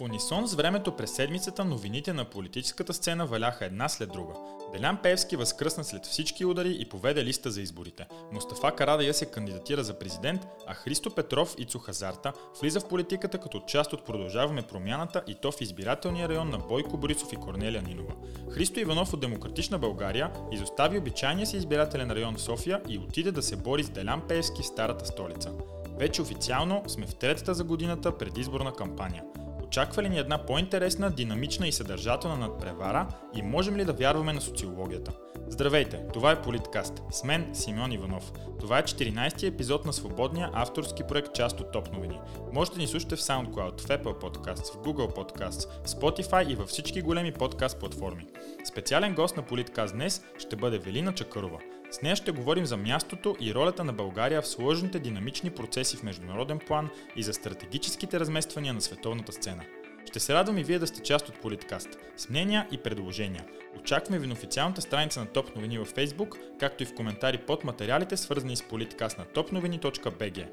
В унисон с времето през седмицата новините на политическата сцена валяха една след друга. Делян Певски възкръсна след всички удари и поведе листа за изборите. Мустафа Карадая се кандидатира за президент, а Христо Петров и Цухазарта влиза в политиката като част от Продължаваме промяната и то в избирателния район на Бойко Борисов и Корнелия Нинова. Христо Иванов от Демократична България изостави обичайния си избирателен район в София и отиде да се бори с Делян Певски в старата столица. Вече официално сме в третата за годината предизборна кампания. Очаква ли ни една по-интересна, динамична и съдържателна надпревара и можем ли да вярваме на социологията? Здравейте, това е Политкаст. С мен Симеон Иванов. Това е 14-ти епизод на свободния авторски проект част от Топ новини. Можете да ни слушате в SoundCloud, в Apple Podcasts, в Google Podcasts, в Spotify и във всички големи подкаст платформи. Специален гост на Политкаст днес ще бъде Велина Чакърова – с нея ще говорим за мястото и ролята на България в сложните динамични процеси в международен план и за стратегическите размествания на световната сцена. Ще се радвам и вие да сте част от Политкаст, с мнения и предложения. Очакваме ви на официалната страница на Топ новини във Facebook, както и в коментари под материалите, свързани с Политкаст на topnovini.bg.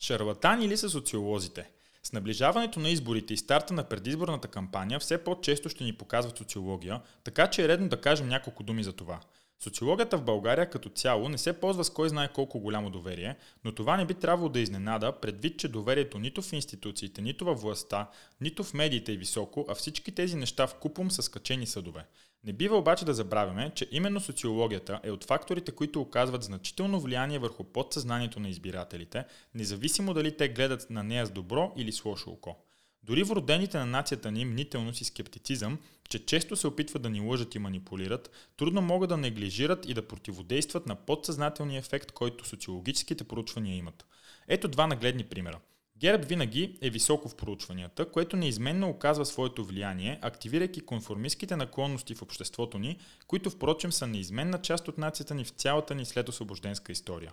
Шарлатани ли са социолозите? С наближаването на изборите и старта на предизборната кампания все по-често ще ни показват социология, така че е редно да кажем няколко думи за това. Социологията в България като цяло не се ползва с кой знае колко голямо доверие, но това не би трябвало да изненада, предвид, че доверието нито в институциите, нито във властта, нито в медиите е високо, а всички тези неща в купом са скачени съдове. Не бива обаче да забравяме, че именно социологията е от факторите, които оказват значително влияние върху подсъзнанието на избирателите, независимо дали те гледат на нея с добро или с лошо око. Дори в родените на нацията ни мнителност и скептицизъм, че често се опитват да ни лъжат и манипулират, трудно могат да неглижират и да противодействат на подсъзнателния ефект, който социологическите проучвания имат. Ето два нагледни примера. ГЕРБ винаги е високо в проучванията, което неизменно оказва своето влияние, активирайки конформистските наклонности в обществото ни, които впрочем са неизменна част от нацията ни в цялата ни следосвобожденска история.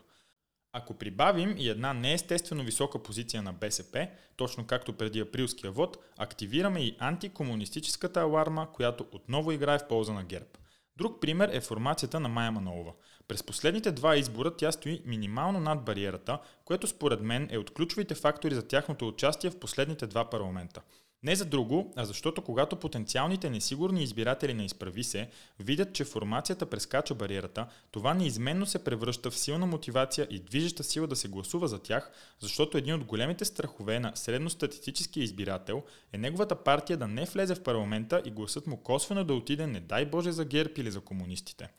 Ако прибавим и една неестествено висока позиция на БСП, точно както преди априлския вод, активираме и антикомунистическата аларма, която отново играе в полза на ГЕРБ. Друг пример е формацията на Майя Манолова. През последните два избора тя стои минимално над бариерата, което според мен е от ключовите фактори за тяхното участие в последните два парламента. Не за друго, а защото когато потенциалните несигурни избиратели на изправи се видят, че формацията прескача бариерата, това неизменно се превръща в силна мотивация и движеща сила да се гласува за тях, защото един от големите страхове на средностатистическия избирател е неговата партия да не влезе в парламента и гласът му косвено да отиде не дай Боже за ГЕРБ или за комунистите.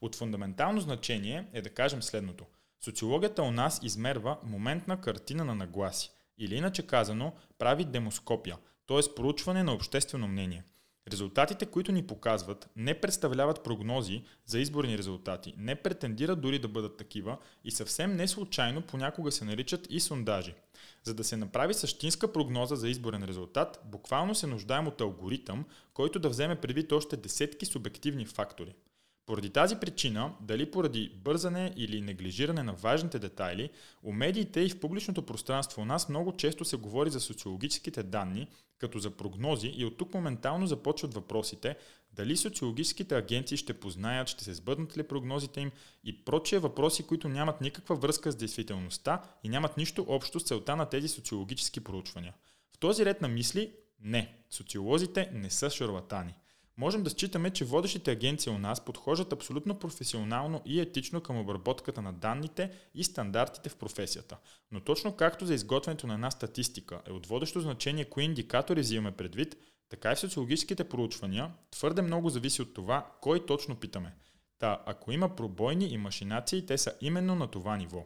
От фундаментално значение е да кажем следното. Социологията у нас измерва моментна картина на нагласи. Или иначе казано, прави демоскопия, т.е. проучване на обществено мнение. Резултатите, които ни показват, не представляват прогнози за изборни резултати, не претендират дори да бъдат такива и съвсем не случайно понякога се наричат и сондажи. За да се направи същинска прогноза за изборен резултат, буквално се нуждаем от алгоритъм, който да вземе предвид още десетки субективни фактори. Поради тази причина, дали поради бързане или неглижиране на важните детайли, у медиите и в публичното пространство у нас много често се говори за социологическите данни, като за прогнози и от тук моментално започват въпросите дали социологическите агенции ще познаят, ще се сбъднат ли прогнозите им и прочие въпроси, които нямат никаква връзка с действителността и нямат нищо общо с целта на тези социологически проучвания. В този ред на мисли, не, социолозите не са шарлатани – можем да считаме, че водещите агенции у нас подхождат абсолютно професионално и етично към обработката на данните и стандартите в професията. Но точно както за изготвянето на една статистика е от водещо значение кои индикатори взимаме предвид, така и в социологическите проучвания твърде много зависи от това, кой точно питаме. Та, ако има пробойни и машинации, те са именно на това ниво.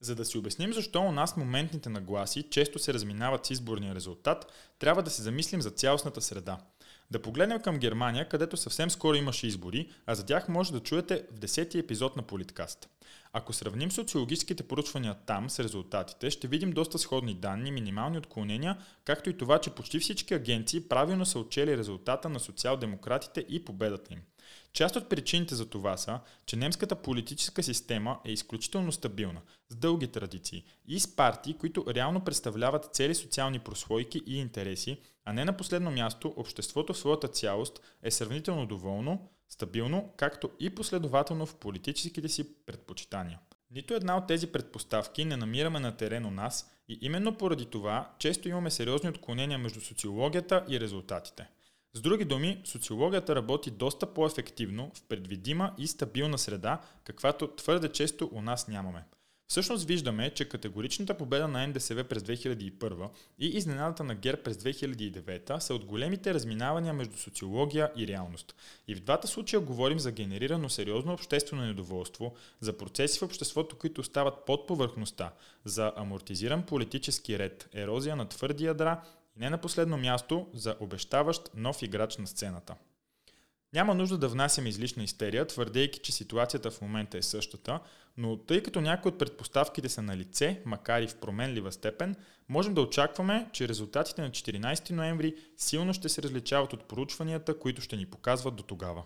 За да си обясним защо у нас моментните нагласи често се разминават с изборния резултат, трябва да се замислим за цялостната среда – да погледнем към Германия, където съвсем скоро имаше избори, а за тях може да чуете в 10-ти епизод на Политкаст. Ако сравним социологическите поручвания там с резултатите, ще видим доста сходни данни, минимални отклонения, както и това, че почти всички агенции правилно са отчели резултата на социал-демократите и победата им. Част от причините за това са, че немската политическа система е изключително стабилна, с дълги традиции и с партии, които реално представляват цели социални прослойки и интереси, а не на последно място обществото в своята цялост е сравнително доволно, стабилно, както и последователно в политическите си предпочитания. Нито една от тези предпоставки не намираме на терен у нас И именно поради това често имаме сериозни отклонения между социологията и резултатите. С други думи, социологията работи доста по-ефективно в предвидима и стабилна среда, каквато твърде често у нас нямаме. Всъщност виждаме, че категоричната победа на НДСВ през 2001 и изненадата на ГЕРБ през 2009 са от големите разминавания между социология и реалност. И в двата случая говорим за генерирано сериозно обществено недоволство, за процеси в обществото, които остават под повърхността, за амортизиран политически ред, ерозия на твърди ядра не на последно място за обещаващ нов играч на сцената. Няма нужда да внасям излишна истерия, твърдейки, че ситуацията в момента е същата, но тъй като някои от предпоставките са на лице, макар и в променлива степен, можем да очакваме, че резултатите на 14 ноември силно ще се различават от проучванията, които ще ни показват до тогава.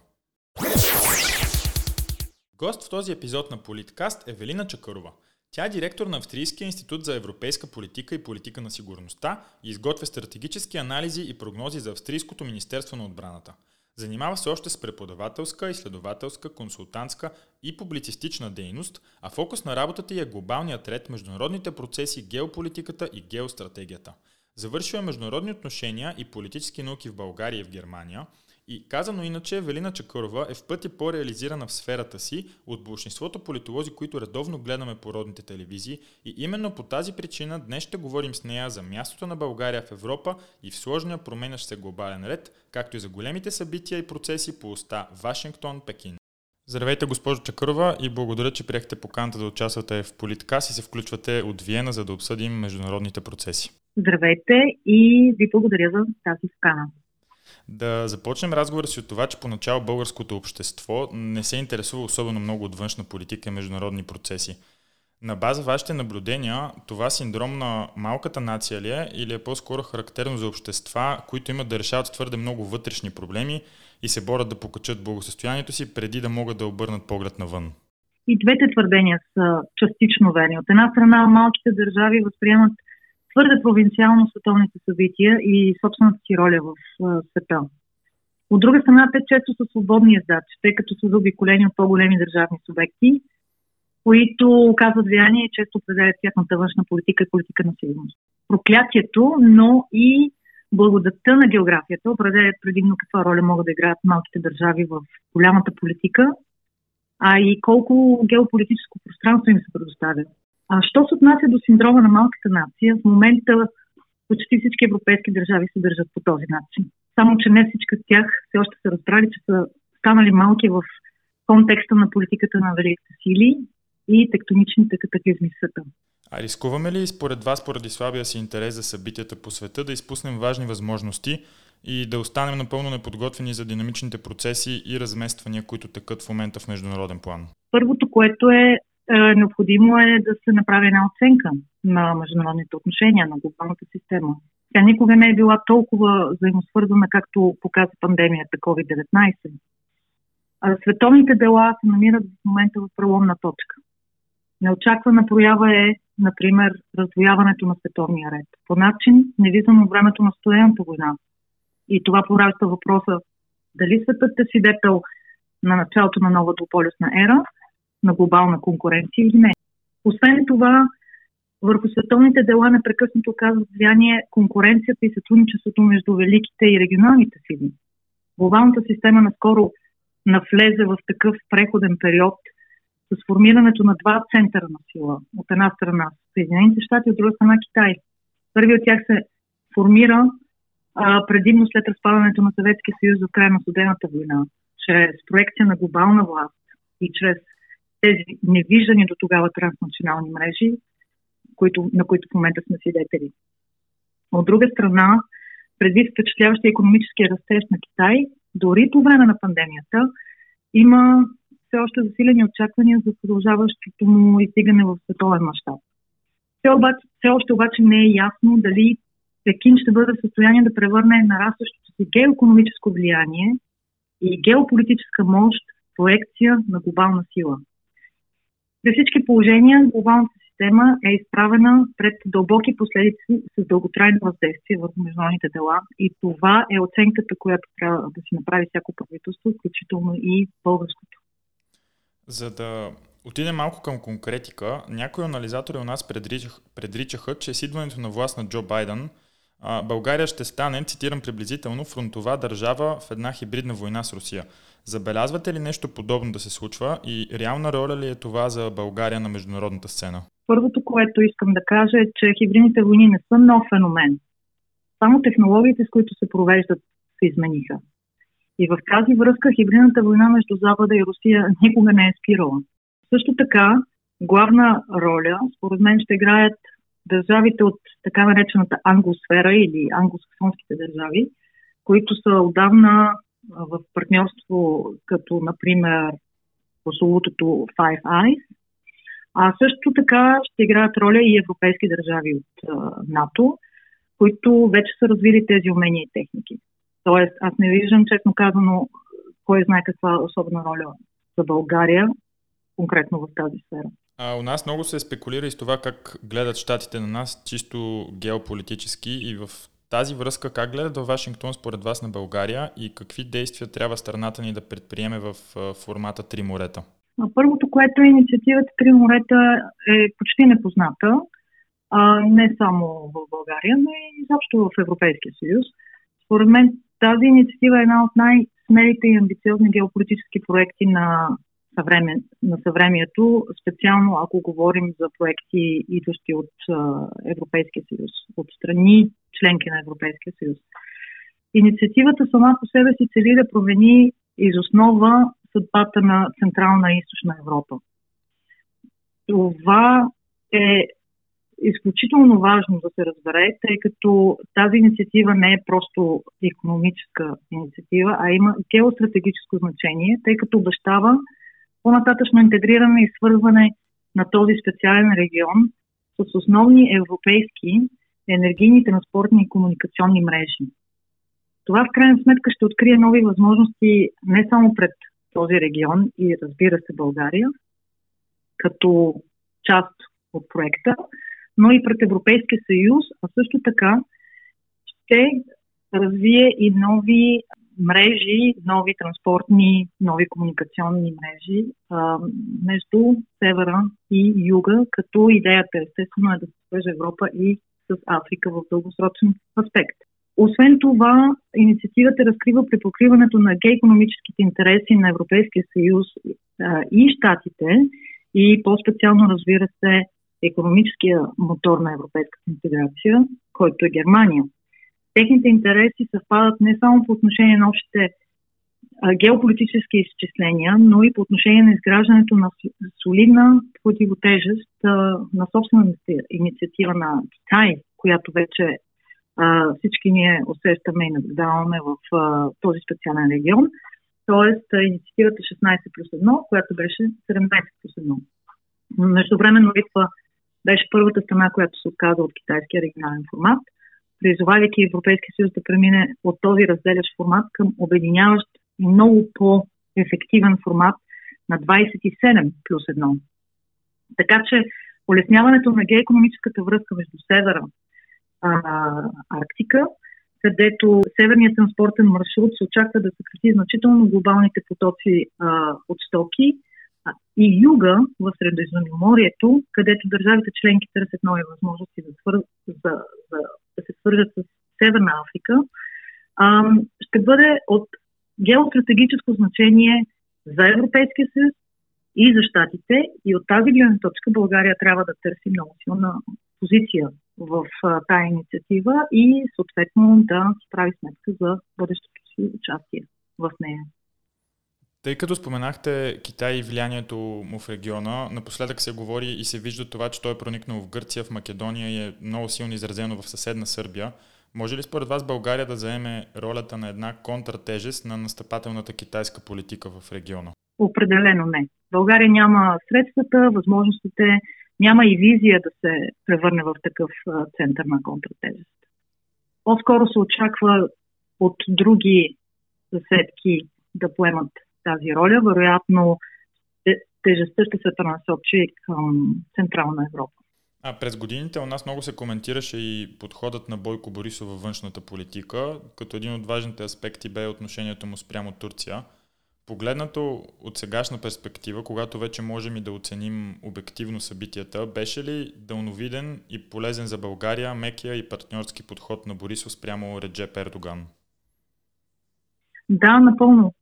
Гост в този епизод на Политкаст е Велина Чакарова. Тя е директор на Австрийския институт за европейска политика и политика на сигурността и изготвя стратегически анализи и прогнози за Австрийското министерство на отбраната – Занимава се още с преподавателска, изследователска, консултантска и публицистична дейност, а фокус на работата й е глобалният ред, международните процеси, геополитиката и геостратегията. Завършила е международни отношения и политически науки в България и в Германия – и казано иначе, Велина Чакърова е в пъти по-реализирана в сферата си от большинството политолози, които редовно гледаме по родните телевизии и именно по тази причина днес ще говорим с нея за мястото на България в Европа и в сложния променящ се глобален ред, както и за големите събития и процеси по уста Вашингтон, Пекин. Здравейте, госпожо Чакърова и благодаря, че приехте поканата да участвате в Политкас и се включвате от Виена, за да обсъдим международните процеси. Здравейте и ви благодаря за тази покана. Да започнем разговора си от това, че поначало българското общество не се интересува особено много от външна политика и международни процеси. На база вашите наблюдения, това синдром на малката нация ли е или е по-скоро характерно за общества, които имат да решават твърде много вътрешни проблеми и се борят да покачат благосъстоянието си преди да могат да обърнат поглед навън? И двете твърдения са частично верни. От една страна малките държави възприемат твърде провинциално световните събития и собствената си роля в света. От друга страна, те често са свободни ездачи, тъй като са заобиколени от по-големи държавни субекти, които оказват влияние и често определят тяхната външна политика и политика на сигурност. Проклятието, но и благодатта на географията определят предимно каква роля могат да играят малките държави в голямата политика, а и колко геополитическо пространство им се предоставя. А що се отнася до синдрома на малката нация, в момента почти всички европейски държави се държат по този начин. Само, че не всички от тях все още са разбрали, че са станали малки в контекста на политиката на великите сили и тектоничните катаклизми в света. А рискуваме ли според вас, поради слабия си интерес за събитията по света, да изпуснем важни възможности и да останем напълно неподготвени за динамичните процеси и размествания, които текат в момента в международен план? Първото, което е, необходимо е да се направи една оценка на международните отношения, на глобалната система. Тя никога не е била толкова взаимосвързана, както показва пандемията COVID-19. А световните дела се намират в момента в преломна точка. Неочаквана проява е, например, раздвояването на световния ред. По начин, невизан от времето на студената война. И това поражда въпроса дали светът е свидетел на началото на нова двуполюсна ера – на глобална конкуренция или не. Освен това, върху световните дела непрекъснато оказват влияние конкуренцията и сътрудничеството между великите и регионалните сили. Глобалната система наскоро навлезе в такъв преходен период с формирането на два центъра на сила. От една страна Съединените щати, от друга страна Китай. Първият от тях се формира а, предимно след разпадането на Съветския съюз в края на студената война, чрез проекция на глобална власт и чрез тези невиждани до тогава транснационални мрежи, които, на които в момента сме свидетели. От друга страна, предвид впечатляващия економически растеж на Китай, дори по време на пандемията, има все още засилени очаквания за продължаващото му издигане в световен мащаб. Все, все още обаче не е ясно дали Пекин ще бъде в състояние да превърне нарастващото си геоекономическо влияние и геополитическа мощ в проекция на глобална сила – при всички положения глобалната система е изправена пред дълбоки последици с дълготрайно въздействие върху международните дела и това е оценката, която трябва да си направи всяко правителство, включително и българското. За да отидем малко към конкретика, някои анализатори у нас предричах, предричаха, че с идването на власт на Джо Байден България ще стане, цитирам приблизително, фронтова държава в една хибридна война с Русия. Забелязвате ли нещо подобно да се случва и реална роля ли е това за България на международната сцена? Първото, което искам да кажа е, че хибридните войни не са нов феномен. Само технологиите, с които се провеждат, се измениха. И в тази връзка хибридната война между Запада и Русия никога не е спирала. Също така, главна роля, според мен, ще играят държавите от така наречената англосфера или англосаксонските държави, които са отдавна в партньорство, като например прословутото Five Eyes, а също така ще играят роля и европейски държави от НАТО, които вече са развили тези умения и техники. Тоест, аз не виждам, честно казано, кой знае каква особена роля за България, конкретно в тази сфера. А у нас много се спекулира и с това как гледат щатите на нас, чисто геополитически и в тази връзка как гледат във Вашингтон според вас на България и какви действия трябва страната ни да предприеме в формата Три морета? Първото, което е инициативата Три морета е почти непозната, а, не само в България, но и изобщо в Европейския съюз. Според мен тази инициатива е една от най-смелите и амбициозни геополитически проекти на съвремен, на съвремието, специално ако говорим за проекти, идващи от Европейския съюз, от страни, членки на Европейския съюз. Инициативата сама по себе си цели да промени из основа съдбата на Централна и Източна Европа. Това е изключително важно да се разбере, тъй като тази инициатива не е просто економическа инициатива, а има геостратегическо значение, тъй като обещава по-нататъчно интегриране и свързване на този специален регион с основни европейски енергийни, транспортни и комуникационни мрежи. Това в крайна сметка ще открие нови възможности не само пред този регион и разбира се България, като част от проекта, но и пред Европейския съюз, а също така ще развие и нови мрежи, нови транспортни, нови комуникационни мрежи а, между севера и юга, като идеята естествено е да се свърже Европа и с Африка в дългосрочен аспект. Освен това, инициативата разкрива при покриването на геоекономическите интереси на Европейския съюз а, и Штатите и по-специално, разбира се, економическия мотор на европейската интеграция, който е Германия – техните интереси съвпадат не само по отношение на общите геополитически изчисления, но и по отношение на изграждането на солидна противотежест на собствената инициатива на Китай, която вече всички ние усещаме и наблюдаваме в този специален регион. Тоест, инициативата 16 плюс 1, която беше 17 плюс 1. Междувременно Литва беше първата страна, която се отказа от китайския регионален формат – призовавайки Европейския съюз да премине от този разделящ формат към обединяващ и много по-ефективен формат на 27 плюс 1. Така че улесняването на геоекономическата връзка между Севера а, Арктика, където северният транспортен маршрут се очаква да съкрати значително глобалните потоци а, от стоки и юга в Средиземноморието, където държавите членки търсят нови възможности за, свър... за, за да се свържат с Северна Африка, ще бъде от геостратегическо значение за Европейския съюз и за щатите. И от тази гледна точка България трябва да търси много силна позиция в тая инициатива и съответно да прави сметка за бъдещото си участие в нея. Тъй като споменахте Китай и влиянието му в региона, напоследък се говори и се вижда това, че той е проникнал в Гърция, в Македония и е много силно изразено в съседна Сърбия. Може ли според вас България да заеме ролята на една контратежест на настъпателната китайска политика в региона? Определено не. България няма средствата, възможностите, няма и визия да се превърне в такъв център на контратежест. По-скоро се очаква от други съседки да поемат тази роля. Вероятно, тежестта ще се пренасочи към Централна Европа. А през годините у нас много се коментираше и подходът на Бойко Борисов във външната политика, като един от важните аспекти бе отношението му спрямо Турция. Погледнато от сегашна перспектива, когато вече можем и да оценим обективно събитията, беше ли дълновиден и полезен за България мекия и партньорски подход на Борисов спрямо Реджеп Ердоган? Да, напълно.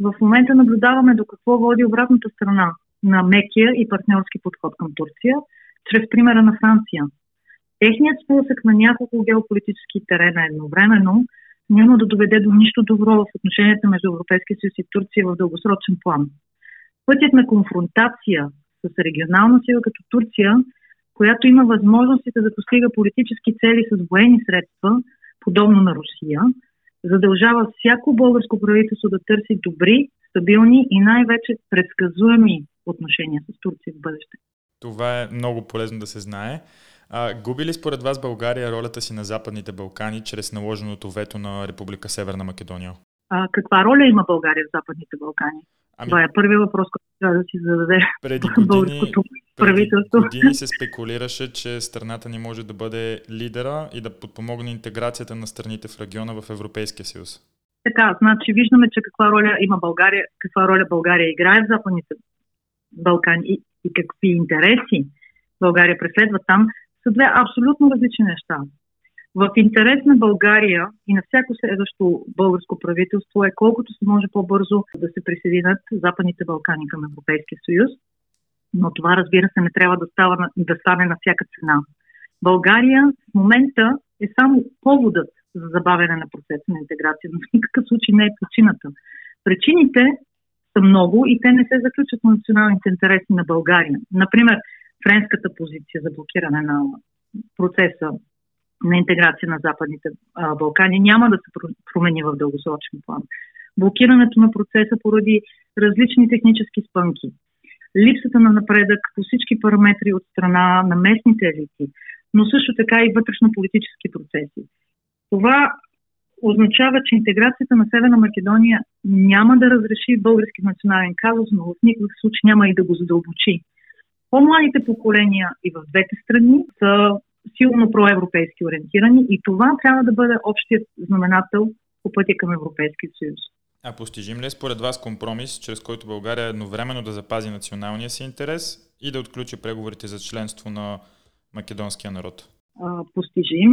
В момента наблюдаваме до какво води обратната страна на мекия и партньорски подход към Турция, чрез примера на Франция. Техният спусък на няколко геополитически терена едновременно – няма да доведе до нищо добро в отношенията между Европейския съюз и Турция в дългосрочен план. Пътят на конфронтация с регионална сила като Турция, която има възможностите да постига политически цели с военни средства, подобно на Русия, задължава всяко българско правителство да търси добри, стабилни и най-вече предсказуеми отношения с Турция в бъдеще. Това е много полезно да се знае. А, губи ли според вас България ролята си на Западните Балкани чрез наложеното вето на Република Северна Македония? А, каква роля има България в Западните Балкани? Ами, Това е първият въпрос, който трябва да си зададе преди години, българското правителство. Преди години се спекулираше, че страната ни може да бъде лидера и да подпомогне интеграцията на страните в региона в Европейския съюз. Така, значи виждаме, че каква роля има България, каква роля България играе в Западните Балкани и, и какви интереси България преследва там са две абсолютно различни неща. В интерес на България и на всяко следващо българско правителство е колкото се може по-бързо да се присъединят Западните Балкани към Европейския съюз. Но това, разбира се, не трябва да, става, да стане на всяка цена. България в момента е само поводът за забавяне на процеса на интеграция, но в никакъв случай не е причината. Причините са много и те не се заключат на националните интереси на България. Например, френската позиция за блокиране на процеса на интеграция на Западните а, Балкани няма да се промени в дългосрочен план. Блокирането на процеса поради различни технически спънки, липсата на напредък по всички параметри от страна на местните елити, но също така и вътрешно-политически процеси. Това означава, че интеграцията на Северна Македония няма да разреши български национален казус, но в никакъв случай няма и да го задълбочи. По-младите поколения и в двете страни са силно проевропейски ориентирани и това трябва да бъде общият знаменател по пътя към Европейския съюз. А постижим ли е според вас компромис, чрез който България едновременно да запази националния си интерес и да отключи преговорите за членство на македонския народ? А, постижим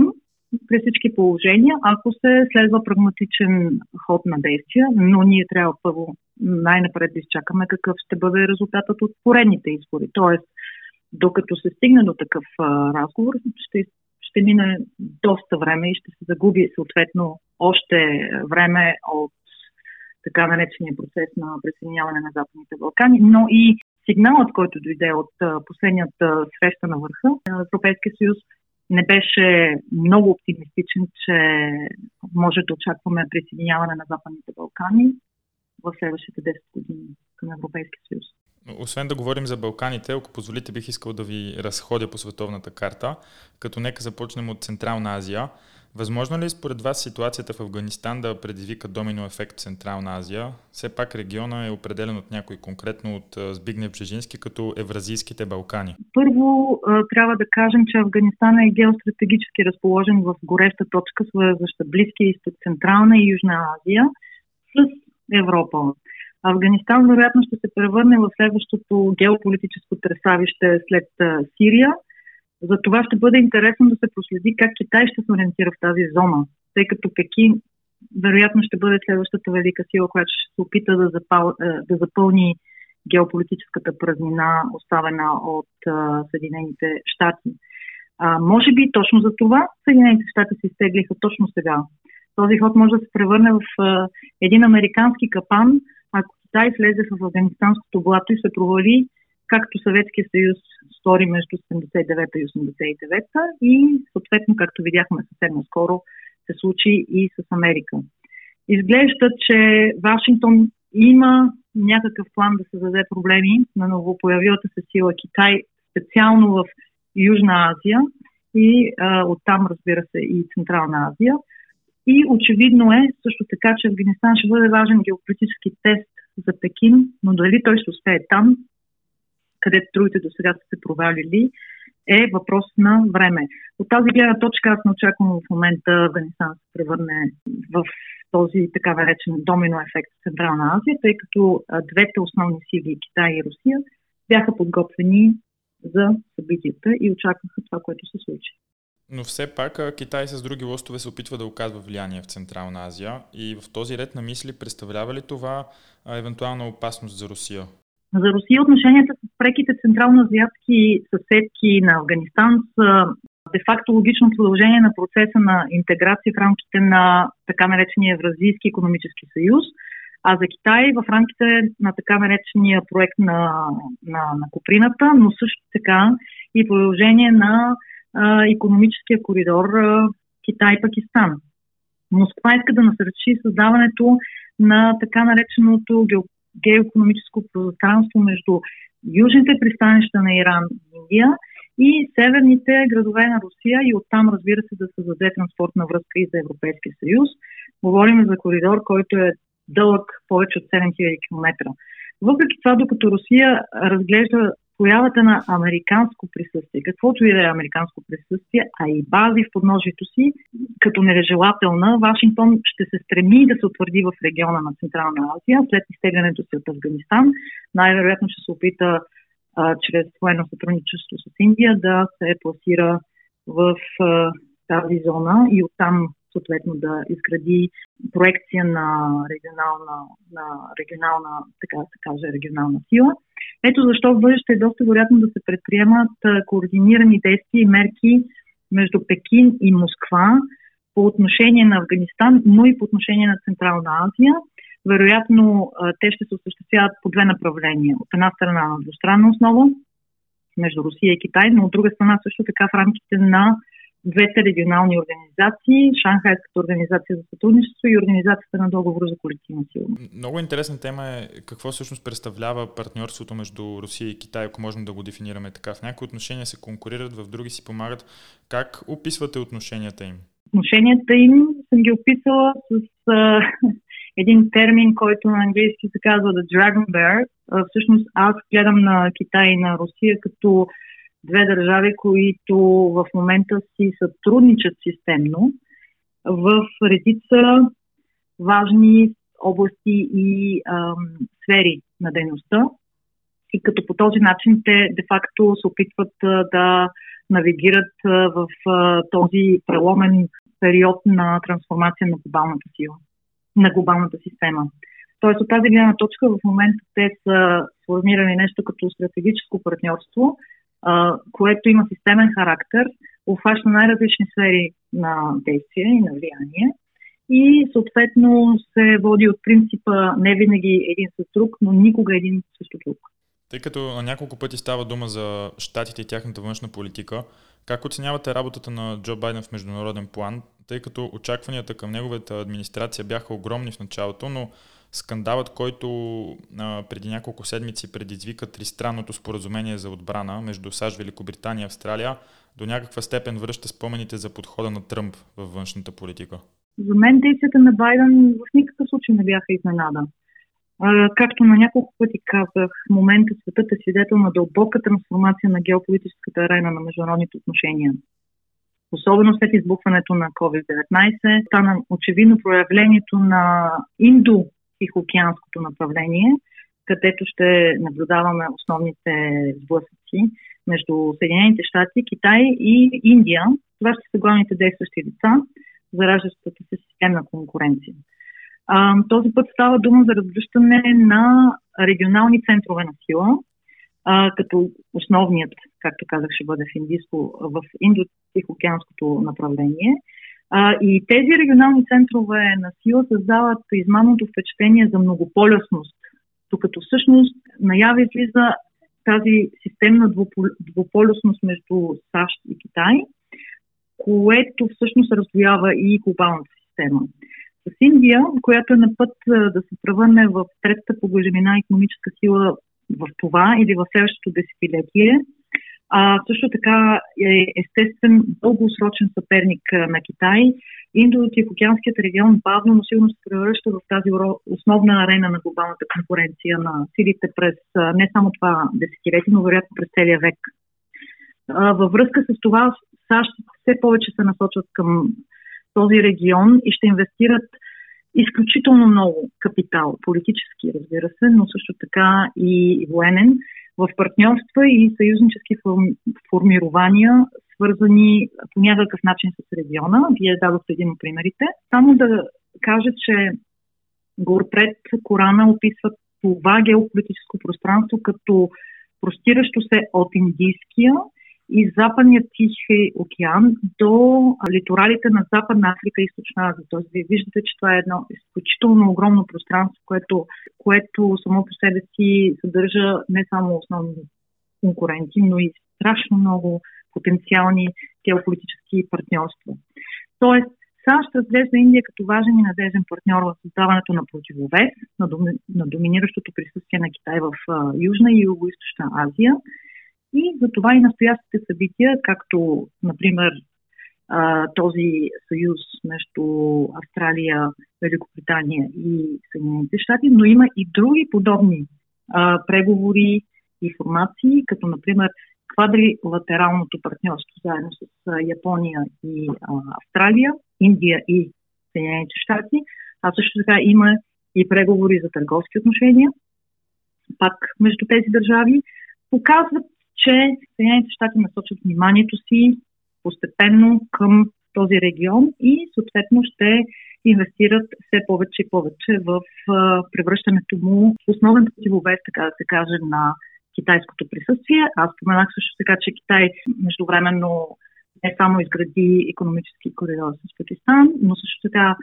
при всички положения, ако се следва прагматичен ход на действия, но ние трябва първо най-напред да изчакаме какъв ще бъде резултатът от поредните избори. Тоест, докато се стигне до такъв а, разговор, ще, ще мине доста време и ще се загуби съответно още време от така наречения процес на присъединяване на Западните Балкани, но и сигналът, който дойде от последната среща на върха на Европейския съюз, не беше много оптимистичен, че може да очакваме присъединяване на Западните Балкани в следващите 10 години към Европейския съюз. Освен да говорим за Балканите, ако позволите, бих искал да ви разходя по световната карта, като нека започнем от Централна Азия. Възможно ли е според вас ситуацията в Афганистан да предизвика домино ефект в Централна Азия? Все пак региона е определен от някой конкретно от Збигнев Бжежински като Евразийските Балкани. Първо трябва да кажем, че Афганистан е геостратегически разположен в гореща точка, свързваща Близкия изток, Централна и Южна Азия с Европа. Афганистан вероятно ще се превърне в следващото геополитическо тресавище след Сирия – за това ще бъде интересно да се проследи как Китай ще се ориентира в тази зона, тъй като Пекин вероятно ще бъде следващата велика сила, която ще се опита да, запал, да запълни геополитическата празнина, оставена от Съединените щати. А, може би точно за това Съединените щати се изтеглиха точно сега. Този ход може да се превърне в а, един американски капан, Китай влезе в афганистанското блато и се провали както Съветския съюз стори между 79 и 89 и съответно, както видяхме съвсем наскоро, се случи и с Америка. Изглежда, че Вашингтон има някакъв план да се даде проблеми на новопоявилата се сила Китай, специално в Южна Азия и а, оттам, разбира се, и Централна Азия. И очевидно е също така, че Афганистан ще бъде важен геополитически тест за Пекин, но дали той ще успее там, където другите до сега са се провалили, е въпрос на време. От тази гледна точка аз не очаквам в момента Афганистан да се превърне в този така наречен домино ефект в Централна Азия, тъй като двете основни сили, Китай и Русия, бяха подготвени за събитията и очакваха това, което се случи. Но все пак Китай с други лостове се опитва да оказва влияние в Централна Азия и в този ред на мисли представлява ли това евентуална опасност за Русия? За Русия отношенията с преките централноазиатски съседки на Афганистан са де-факто логично продължение на процеса на интеграция в рамките на така наречения Евразийски економически съюз, а за Китай в рамките на така наречения проект на, на, на Куприната, но също така и продължение на економическия коридор а, Китай-Пакистан. Москва иска да насърчи създаването на така нареченото геоекономическо пространство между южните пристанища на Иран и Индия и северните градове на Русия и оттам, разбира се, да създаде транспортна връзка и за Европейския съюз. Говорим за коридор, който е дълъг повече от 7000 км. Въпреки това, докато Русия разглежда появата на американско присъствие, каквото и да е американско присъствие, а и бази в подножието си, като нережелателна, Вашингтон ще се стреми да се утвърди в региона на Централна Азия след изтеглянето си от Афганистан. Най-вероятно ще се опита а, чрез военно сътрудничество с Индия да се пласира в а, тази зона и оттам съответно да изгради проекция на регионална, на регионална, така да се каже, регионална сила. Ето защо в бъдеще е доста вероятно да се предприемат координирани действия и мерки между Пекин и Москва по отношение на Афганистан, но и по отношение на Централна Азия. Вероятно, те ще се осъществяват по две направления. От една страна на двустранна основа между Русия и Китай, но от друга страна също така в рамките на двете регионални организации, Шанхайската организация за сътрудничество и Организацията на договор за колективна сигурност. Много интересна тема е какво всъщност представлява партньорството между Русия и Китай, ако можем да го дефинираме така. В някои отношения се конкурират, в други си помагат. Как описвате отношенията им? Отношенията им съм ги описала с а, един термин, който на английски се казва The Dragon Bear. А, всъщност аз гледам на Китай и на Русия като две държави, които в момента си сътрудничат системно в редица важни области и ам, сфери на дейността. И като по този начин те де-факто се опитват да навигират в този преломен период на трансформация на глобалната сила, на глобалната система. Тоест от тази гледна точка в момента те са сформирали нещо като стратегическо партньорство, което има системен характер, обхваща най-различни сфери на действие и на влияние и съответно се води от принципа не винаги един с друг, но никога един също друг. Тъй като на няколко пъти става дума за щатите и тяхната външна политика, как оценявате работата на Джо Байден в международен план, тъй като очакванията към неговата администрация бяха огромни в началото, но скандалът, който а, преди няколко седмици предизвика тристранното споразумение за отбрана между САЩ, Великобритания и Австралия, до някаква степен връща спомените за подхода на Тръмп във външната политика? За мен действията на Байден в никакъв случай не бяха изненада. А, както на няколко пъти казах, в момента светът е свидетел на дълбока трансформация на геополитическата арена на международните отношения. Особено след избухването на COVID-19 стана очевидно проявлението на индо Тихоокеанското направление, където ще наблюдаваме основните сблъсъци между Съединените щати, Китай и Индия. Това ще са главните действащи лица за раждащата се системна конкуренция. А, този път става дума за разгръщане на регионални центрове на сила, а, като основният, както казах, ще бъде в, Индийско, в Индо-Тихоокеанското направление – а, и тези регионални центрове на сила създават измамното впечатление за многополюсност, докато всъщност наяви излиза тази системна двуполюсност между САЩ и Китай, което всъщност раздвоява и глобалната система. С Индия, която е на път да се превърне в третата по големина економическа сила в това или в следващото десетилетие, а, също така е естествен дългосрочен съперник на Китай. Индо-Тихоокеанският регион бавно, но сигурно се превръща в тази основна арена на глобалната конкуренция на силите през не само това десетилетие, но вероятно през целия век. Във връзка с това САЩ все повече се насочват към този регион и ще инвестират изключително много капитал, политически, разбира се, но също така и военен, в партньорства и съюзнически формирования, свързани по някакъв начин с региона. Вие дадохте един от примерите. Само да кажа, че горпред Корана описва това геополитическо пространство като простиращо се от Индийския и Западния Тихи океан до литоралите на Западна Африка и Източна Азия. Тоест, вие виждате, че това е едно изключително огромно пространство, което, което само по себе си съдържа не само основни конкуренти, но и страшно много потенциални геополитически партньорства. Тоест, САЩ разглежда Индия като важен и надежен партньор в създаването на противовес на, доми, на доминиращото присъствие на Китай в Южна и Юго-Источна Азия. И за това и настоящите събития, както, например, този съюз между Австралия, Великобритания и Съединените щати, но има и други подобни а, преговори и формации, като, например, квадрилатералното партньорство заедно с Япония и а, Австралия, Индия и Съединените щати, а също така има и преговори за търговски отношения, пак между тези държави, показват, че Съединените щати насочат вниманието си постепенно към този регион и съответно ще инвестират все повече и повече в превръщането му в основен противовес, така да се каже, на китайското присъствие. Аз споменах също така, че Китай междувременно не само изгради економически коридор с Пакистан, но също така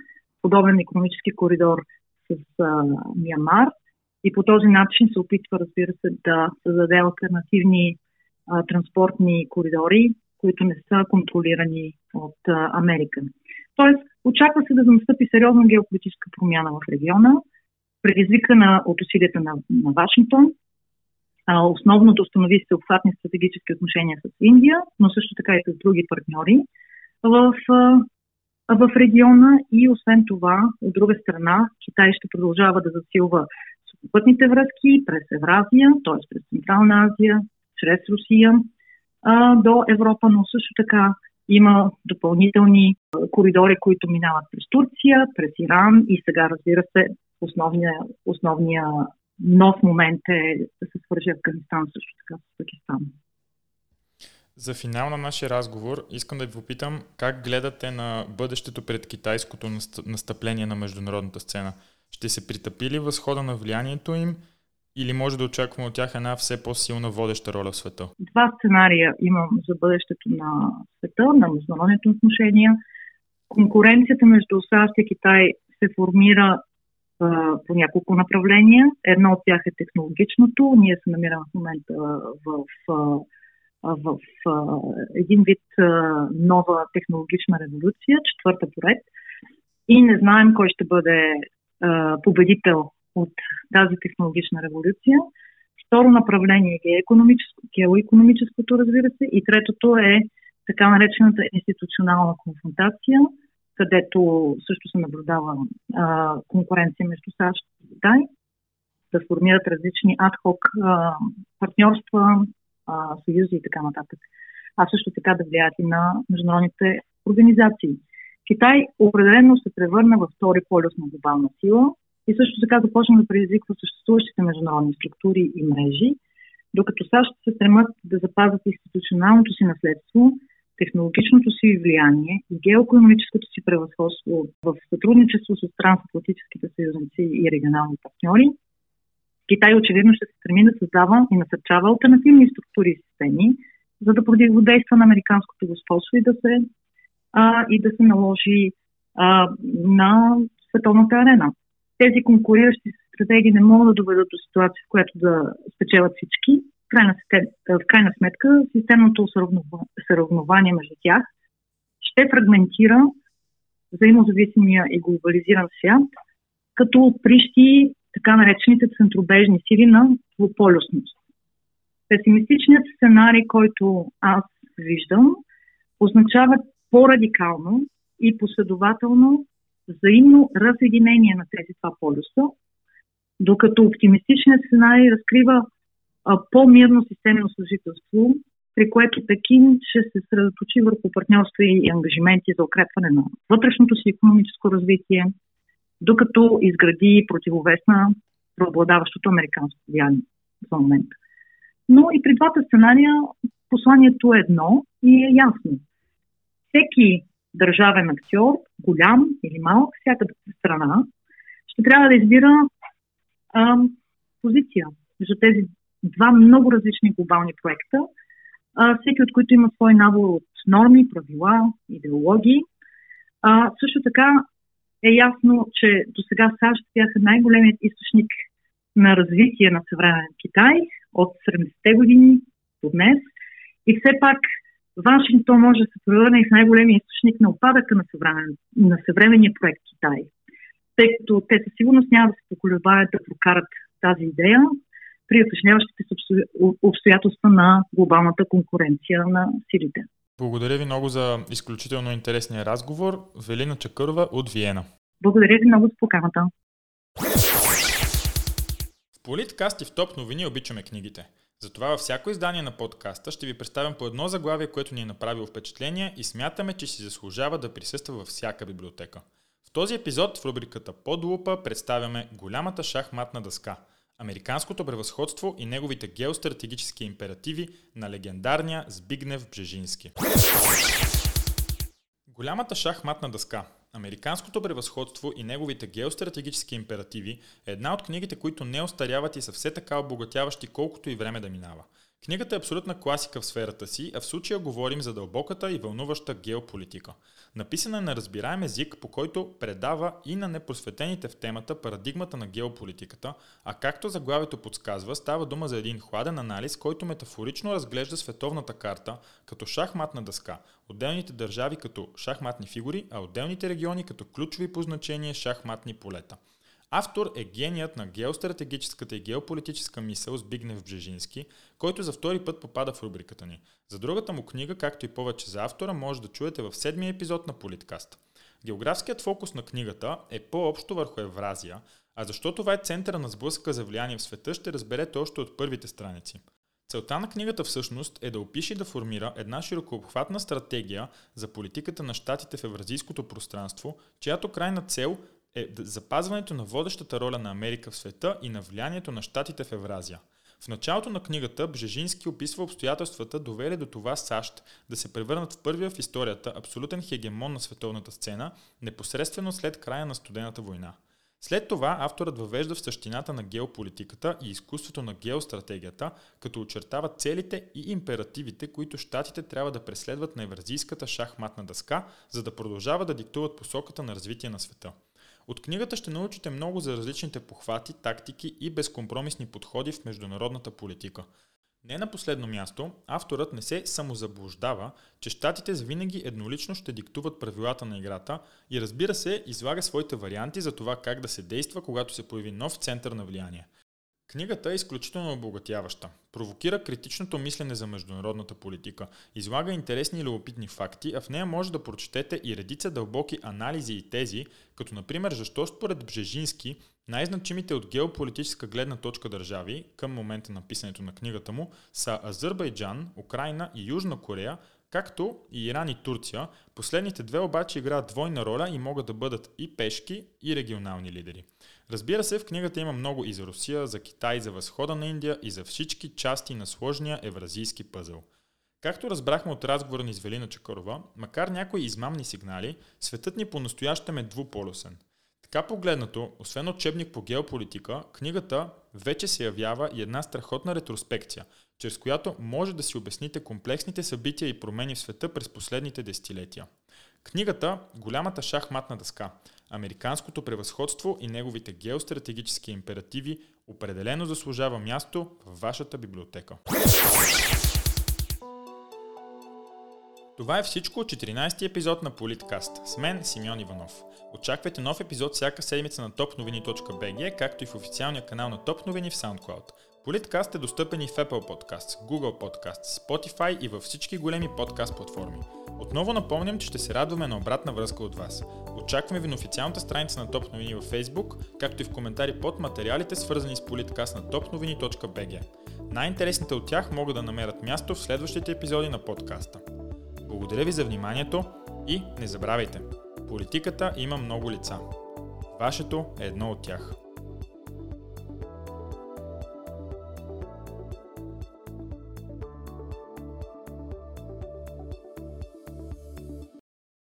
подобен економически коридор с а, Миямар. И по този начин се опитва, разбира се, да създаде альтернативни а, транспортни коридори, които не са контролирани от а, Америка. Тоест, очаква се да настъпи сериозна геополитическа промяна в региона, предизвикана от усилията на, на Вашингтон, а, основно да установи всеобхватни стратегически отношения с Индия, но също така и с други партньори в, в региона и освен това, от друга страна, Китай ще продължава да засилва сухопътните връзки през Евразия, т.е. през Централна Азия, чрез Русия а, до Европа, но също така има допълнителни коридори, които минават през Турция, през Иран и сега, разбира се, основния, основния нов момент е да се свържи Афганистан също така с Пакистан. За финал на нашия разговор искам да ви попитам как гледате на бъдещето пред китайското настъпление на международната сцена. Ще се притъпи ли възхода на влиянието им или може да очакваме от тях една все по-силна водеща роля в света? Два сценария имам за бъдещето на света, на международните отношения. Конкуренцията между САЩ и Китай се формира по няколко направления. Едно от тях е технологичното. Ние се намираме в момента в, в, в, един вид нова технологична революция, четвърта поред. И не знаем кой ще бъде победител от тази технологична революция. Второ направление е геоекономическо, геоекономическото, разбира се. И третото е така наречената институционална конфронтация – където също се наблюдава а, конкуренция между САЩ и Китай, да формират различни адхок партньорства, а, съюзи и така нататък. А също така да влияят и на международните организации. Китай определено се превърна във втори полюс на глобална сила и също така започна да предизвиква съществуващите международни структури и мрежи, докато САЩ се стремат да запазят институционалното си наследство технологичното си влияние и геоекономическото си превъзходство в сътрудничество с трансатлантическите съюзници и регионални партньори, Китай очевидно ще се стреми да създава и насърчава альтернативни структури и системи, за да противодейства на американското господство и да се, а, и да се наложи а, на световната арена. Тези конкуриращи стратегии не могат да доведат до ситуация, в която да спечелят всички, крайна, в крайна сметка системното съравнование между тях ще фрагментира взаимозависимия и глобализиран свят, като прищи така наречените центробежни сили на двуполюсност. Песимистичният сценарий, който аз виждам, означава по-радикално и последователно взаимно разединение на тези два полюса, докато оптимистичният сценарий разкрива по-мирно системно съжителство, при което Пекин ще се средоточи върху партньорства и ангажименти за укрепване на вътрешното си економическо развитие, докато изгради противовес на преобладаващото американско влияние за момента. Но и при двата сценария посланието е едно и е ясно. Всеки държавен актьор, голям или малък, всяка страна, ще трябва да избира а, позиция между тези два много различни глобални проекта, а, всеки от които има свой набор от норми, правила, идеологии. А, също така е ясно, че до сега САЩ бяха най-големият източник на развитие на съвременен Китай от 70-те години до днес. И все пак Вашингтон може да се превърне в най-големия източник на опадъка на, съвремен, на съвременния проект Китай. Тъй като те със сигурност няма да се поколебаят да прокарат тази идея при уточняващите обстоятелства на глобалната конкуренция на силите. Благодаря ви много за изключително интересния разговор. Велина Чакърова от Виена. Благодаря ви много за поканата. В Политкаст и в Топ новини обичаме книгите. Затова във всяко издание на подкаста ще ви представям по едно заглавие, което ни е направило впечатление и смятаме, че си заслужава да присъства във всяка библиотека. В този епизод в рубриката Под лупа представяме голямата шахматна дъска – Американското превъзходство и неговите геостратегически императиви на легендарния Збигнев Бжежински. Голямата шахматна дъска Американското превъзходство и неговите геостратегически императиви е една от книгите, които не остаряват и са все така обогатяващи колкото и време да минава. Книгата е абсолютна класика в сферата си, а в случая говорим за дълбоката и вълнуваща геополитика. Написана е на разбираем език, по който предава и на непросветените в темата парадигмата на геополитиката, а както заглавието подсказва, става дума за един хладен анализ, който метафорично разглежда световната карта като шахматна дъска, отделните държави като шахматни фигури, а отделните региони като ключови по значение шахматни полета – Автор е геният на геостратегическата и геополитическа мисъл Збигнев Бжежински, който за втори път попада в рубриката ни. За другата му книга, както и повече за автора, може да чуете в седмия епизод на Политкаст. Географският фокус на книгата е по-общо върху Евразия, а защо това е центъра на сблъсъка за влияние в света, ще разберете още от първите страници. Целта на книгата всъщност е да опише и да формира една широкообхватна стратегия за политиката на щатите в евразийското пространство, чиято крайна цел е запазването на водещата роля на Америка в света и на влиянието на щатите в Евразия. В началото на книгата Бжежински описва обстоятелствата, довели до това САЩ да се превърнат в първия в историята абсолютен хегемон на световната сцена, непосредствено след края на студената война. След това авторът въвежда в същината на геополитиката и изкуството на геостратегията, като очертава целите и императивите, които щатите трябва да преследват на евразийската шахматна дъска, за да продължават да диктуват посоката на развитие на света. От книгата ще научите много за различните похвати, тактики и безкомпромисни подходи в международната политика. Не на последно място, авторът не се самозаблуждава, че щатите винаги еднолично ще диктуват правилата на играта и разбира се, излага своите варианти за това как да се действа, когато се появи нов център на влияние – Книгата е изключително обогатяваща. Провокира критичното мислене за международната политика, излага интересни и любопитни факти, а в нея може да прочетете и редица дълбоки анализи и тези, като например защо според Бжежински най-значимите от геополитическа гледна точка държави към момента на писането на книгата му са Азербайджан, Украина и Южна Корея, както и Иран и Турция. Последните две обаче играят двойна роля и могат да бъдат и пешки, и регионални лидери. Разбира се, в книгата има много и за Русия, за Китай, за възхода на Индия и за всички части на сложния евразийски пъзъл. Както разбрахме от разговора ни с Велина Чакорова, макар някои измамни сигнали, светът ни по-настоящем е двуполюсен. Така погледнато, освен учебник по геополитика, книгата вече се явява и една страхотна ретроспекция, чрез която може да си обясните комплексните събития и промени в света през последните десетилетия. Книгата Голямата шахматна дъска Американското превъзходство и неговите геостратегически императиви определено заслужава място в вашата библиотека. Това е всичко от 14-ти епизод на Политкаст. С мен Симеон Иванов. Очаквайте нов епизод всяка седмица на topnovini.bg, както и в официалния канал на Топ новини в SoundCloud. Политкаст е достъпен и в Apple Podcasts, Google Podcasts, Spotify и във всички големи подкаст платформи. Отново напомням, че ще се радваме на обратна връзка от вас. Очакваме ви на официалната страница на Топ новини във Facebook, както и в коментари под материалите, свързани с политкаст на topnovini.bg. Най-интересните от тях могат да намерят място в следващите епизоди на подкаста. Благодаря ви за вниманието и не забравяйте, политиката има много лица. Вашето е едно от тях.